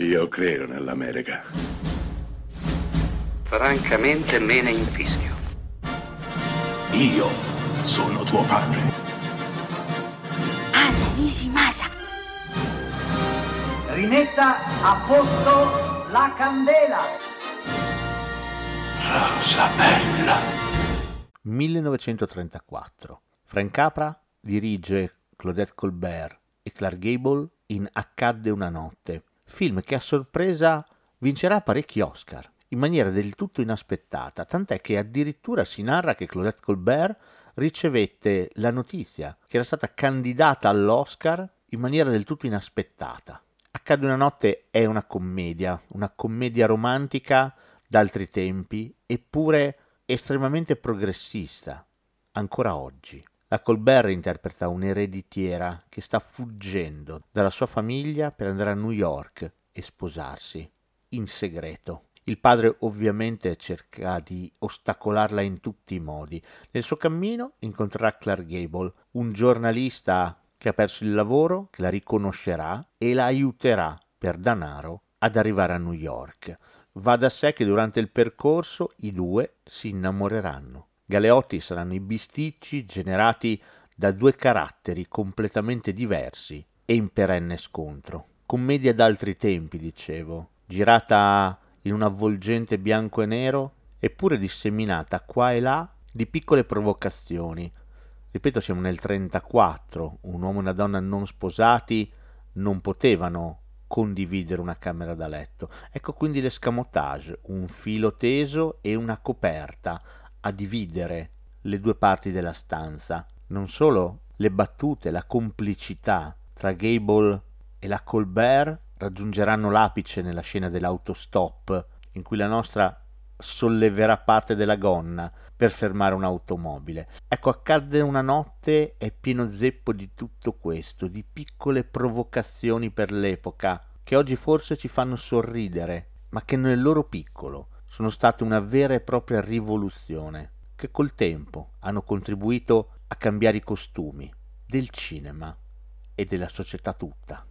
Io credo nell'America. Francamente me ne infischio. Io sono tuo padre. Anna Nishimasa. Rimetta a posto la candela. Rosa bella. 1934. Frank Capra dirige Claudette Colbert e Clark Gable in Accadde una notte, film che a sorpresa vincerà parecchi Oscar in maniera del tutto inaspettata, tant'è che addirittura si narra che Claudette Colbert ricevette la notizia che era stata candidata all'Oscar in maniera del tutto inaspettata. Accade una notte è una commedia, una commedia romantica d'altri tempi, eppure estremamente progressista, ancora oggi. La Colbert interpreta un'ereditiera che sta fuggendo dalla sua famiglia per andare a New York e sposarsi, in segreto. Il padre ovviamente cerca di ostacolarla in tutti i modi. Nel suo cammino incontrerà Clark Gable, un giornalista che ha perso il lavoro, che la riconoscerà e la aiuterà per danaro ad arrivare a New York. Va da sé che durante il percorso i due si innamoreranno. Galeotti saranno i bisticci generati da due caratteri completamente diversi e in perenne scontro. Commedia d'altri tempi, dicevo, girata in un avvolgente bianco e nero, eppure disseminata qua e là di piccole provocazioni. Ripeto, siamo nel 34, un uomo e una donna non sposati non potevano condividere una camera da letto. Ecco quindi l'escamotage, un filo teso e una coperta a dividere le due parti della stanza. Non solo le battute, la complicità tra Gable e la Colbert raggiungeranno l'apice nella scena dell'autostop, in cui la nostra solleverà parte della gonna per fermare un'automobile. Ecco, accadde una notte è pieno zeppo di tutto questo, di piccole provocazioni per l'epoca, che oggi forse ci fanno sorridere, ma che nel loro piccolo sono state una vera e propria rivoluzione, che col tempo hanno contribuito a cambiare i costumi del cinema e della società tutta.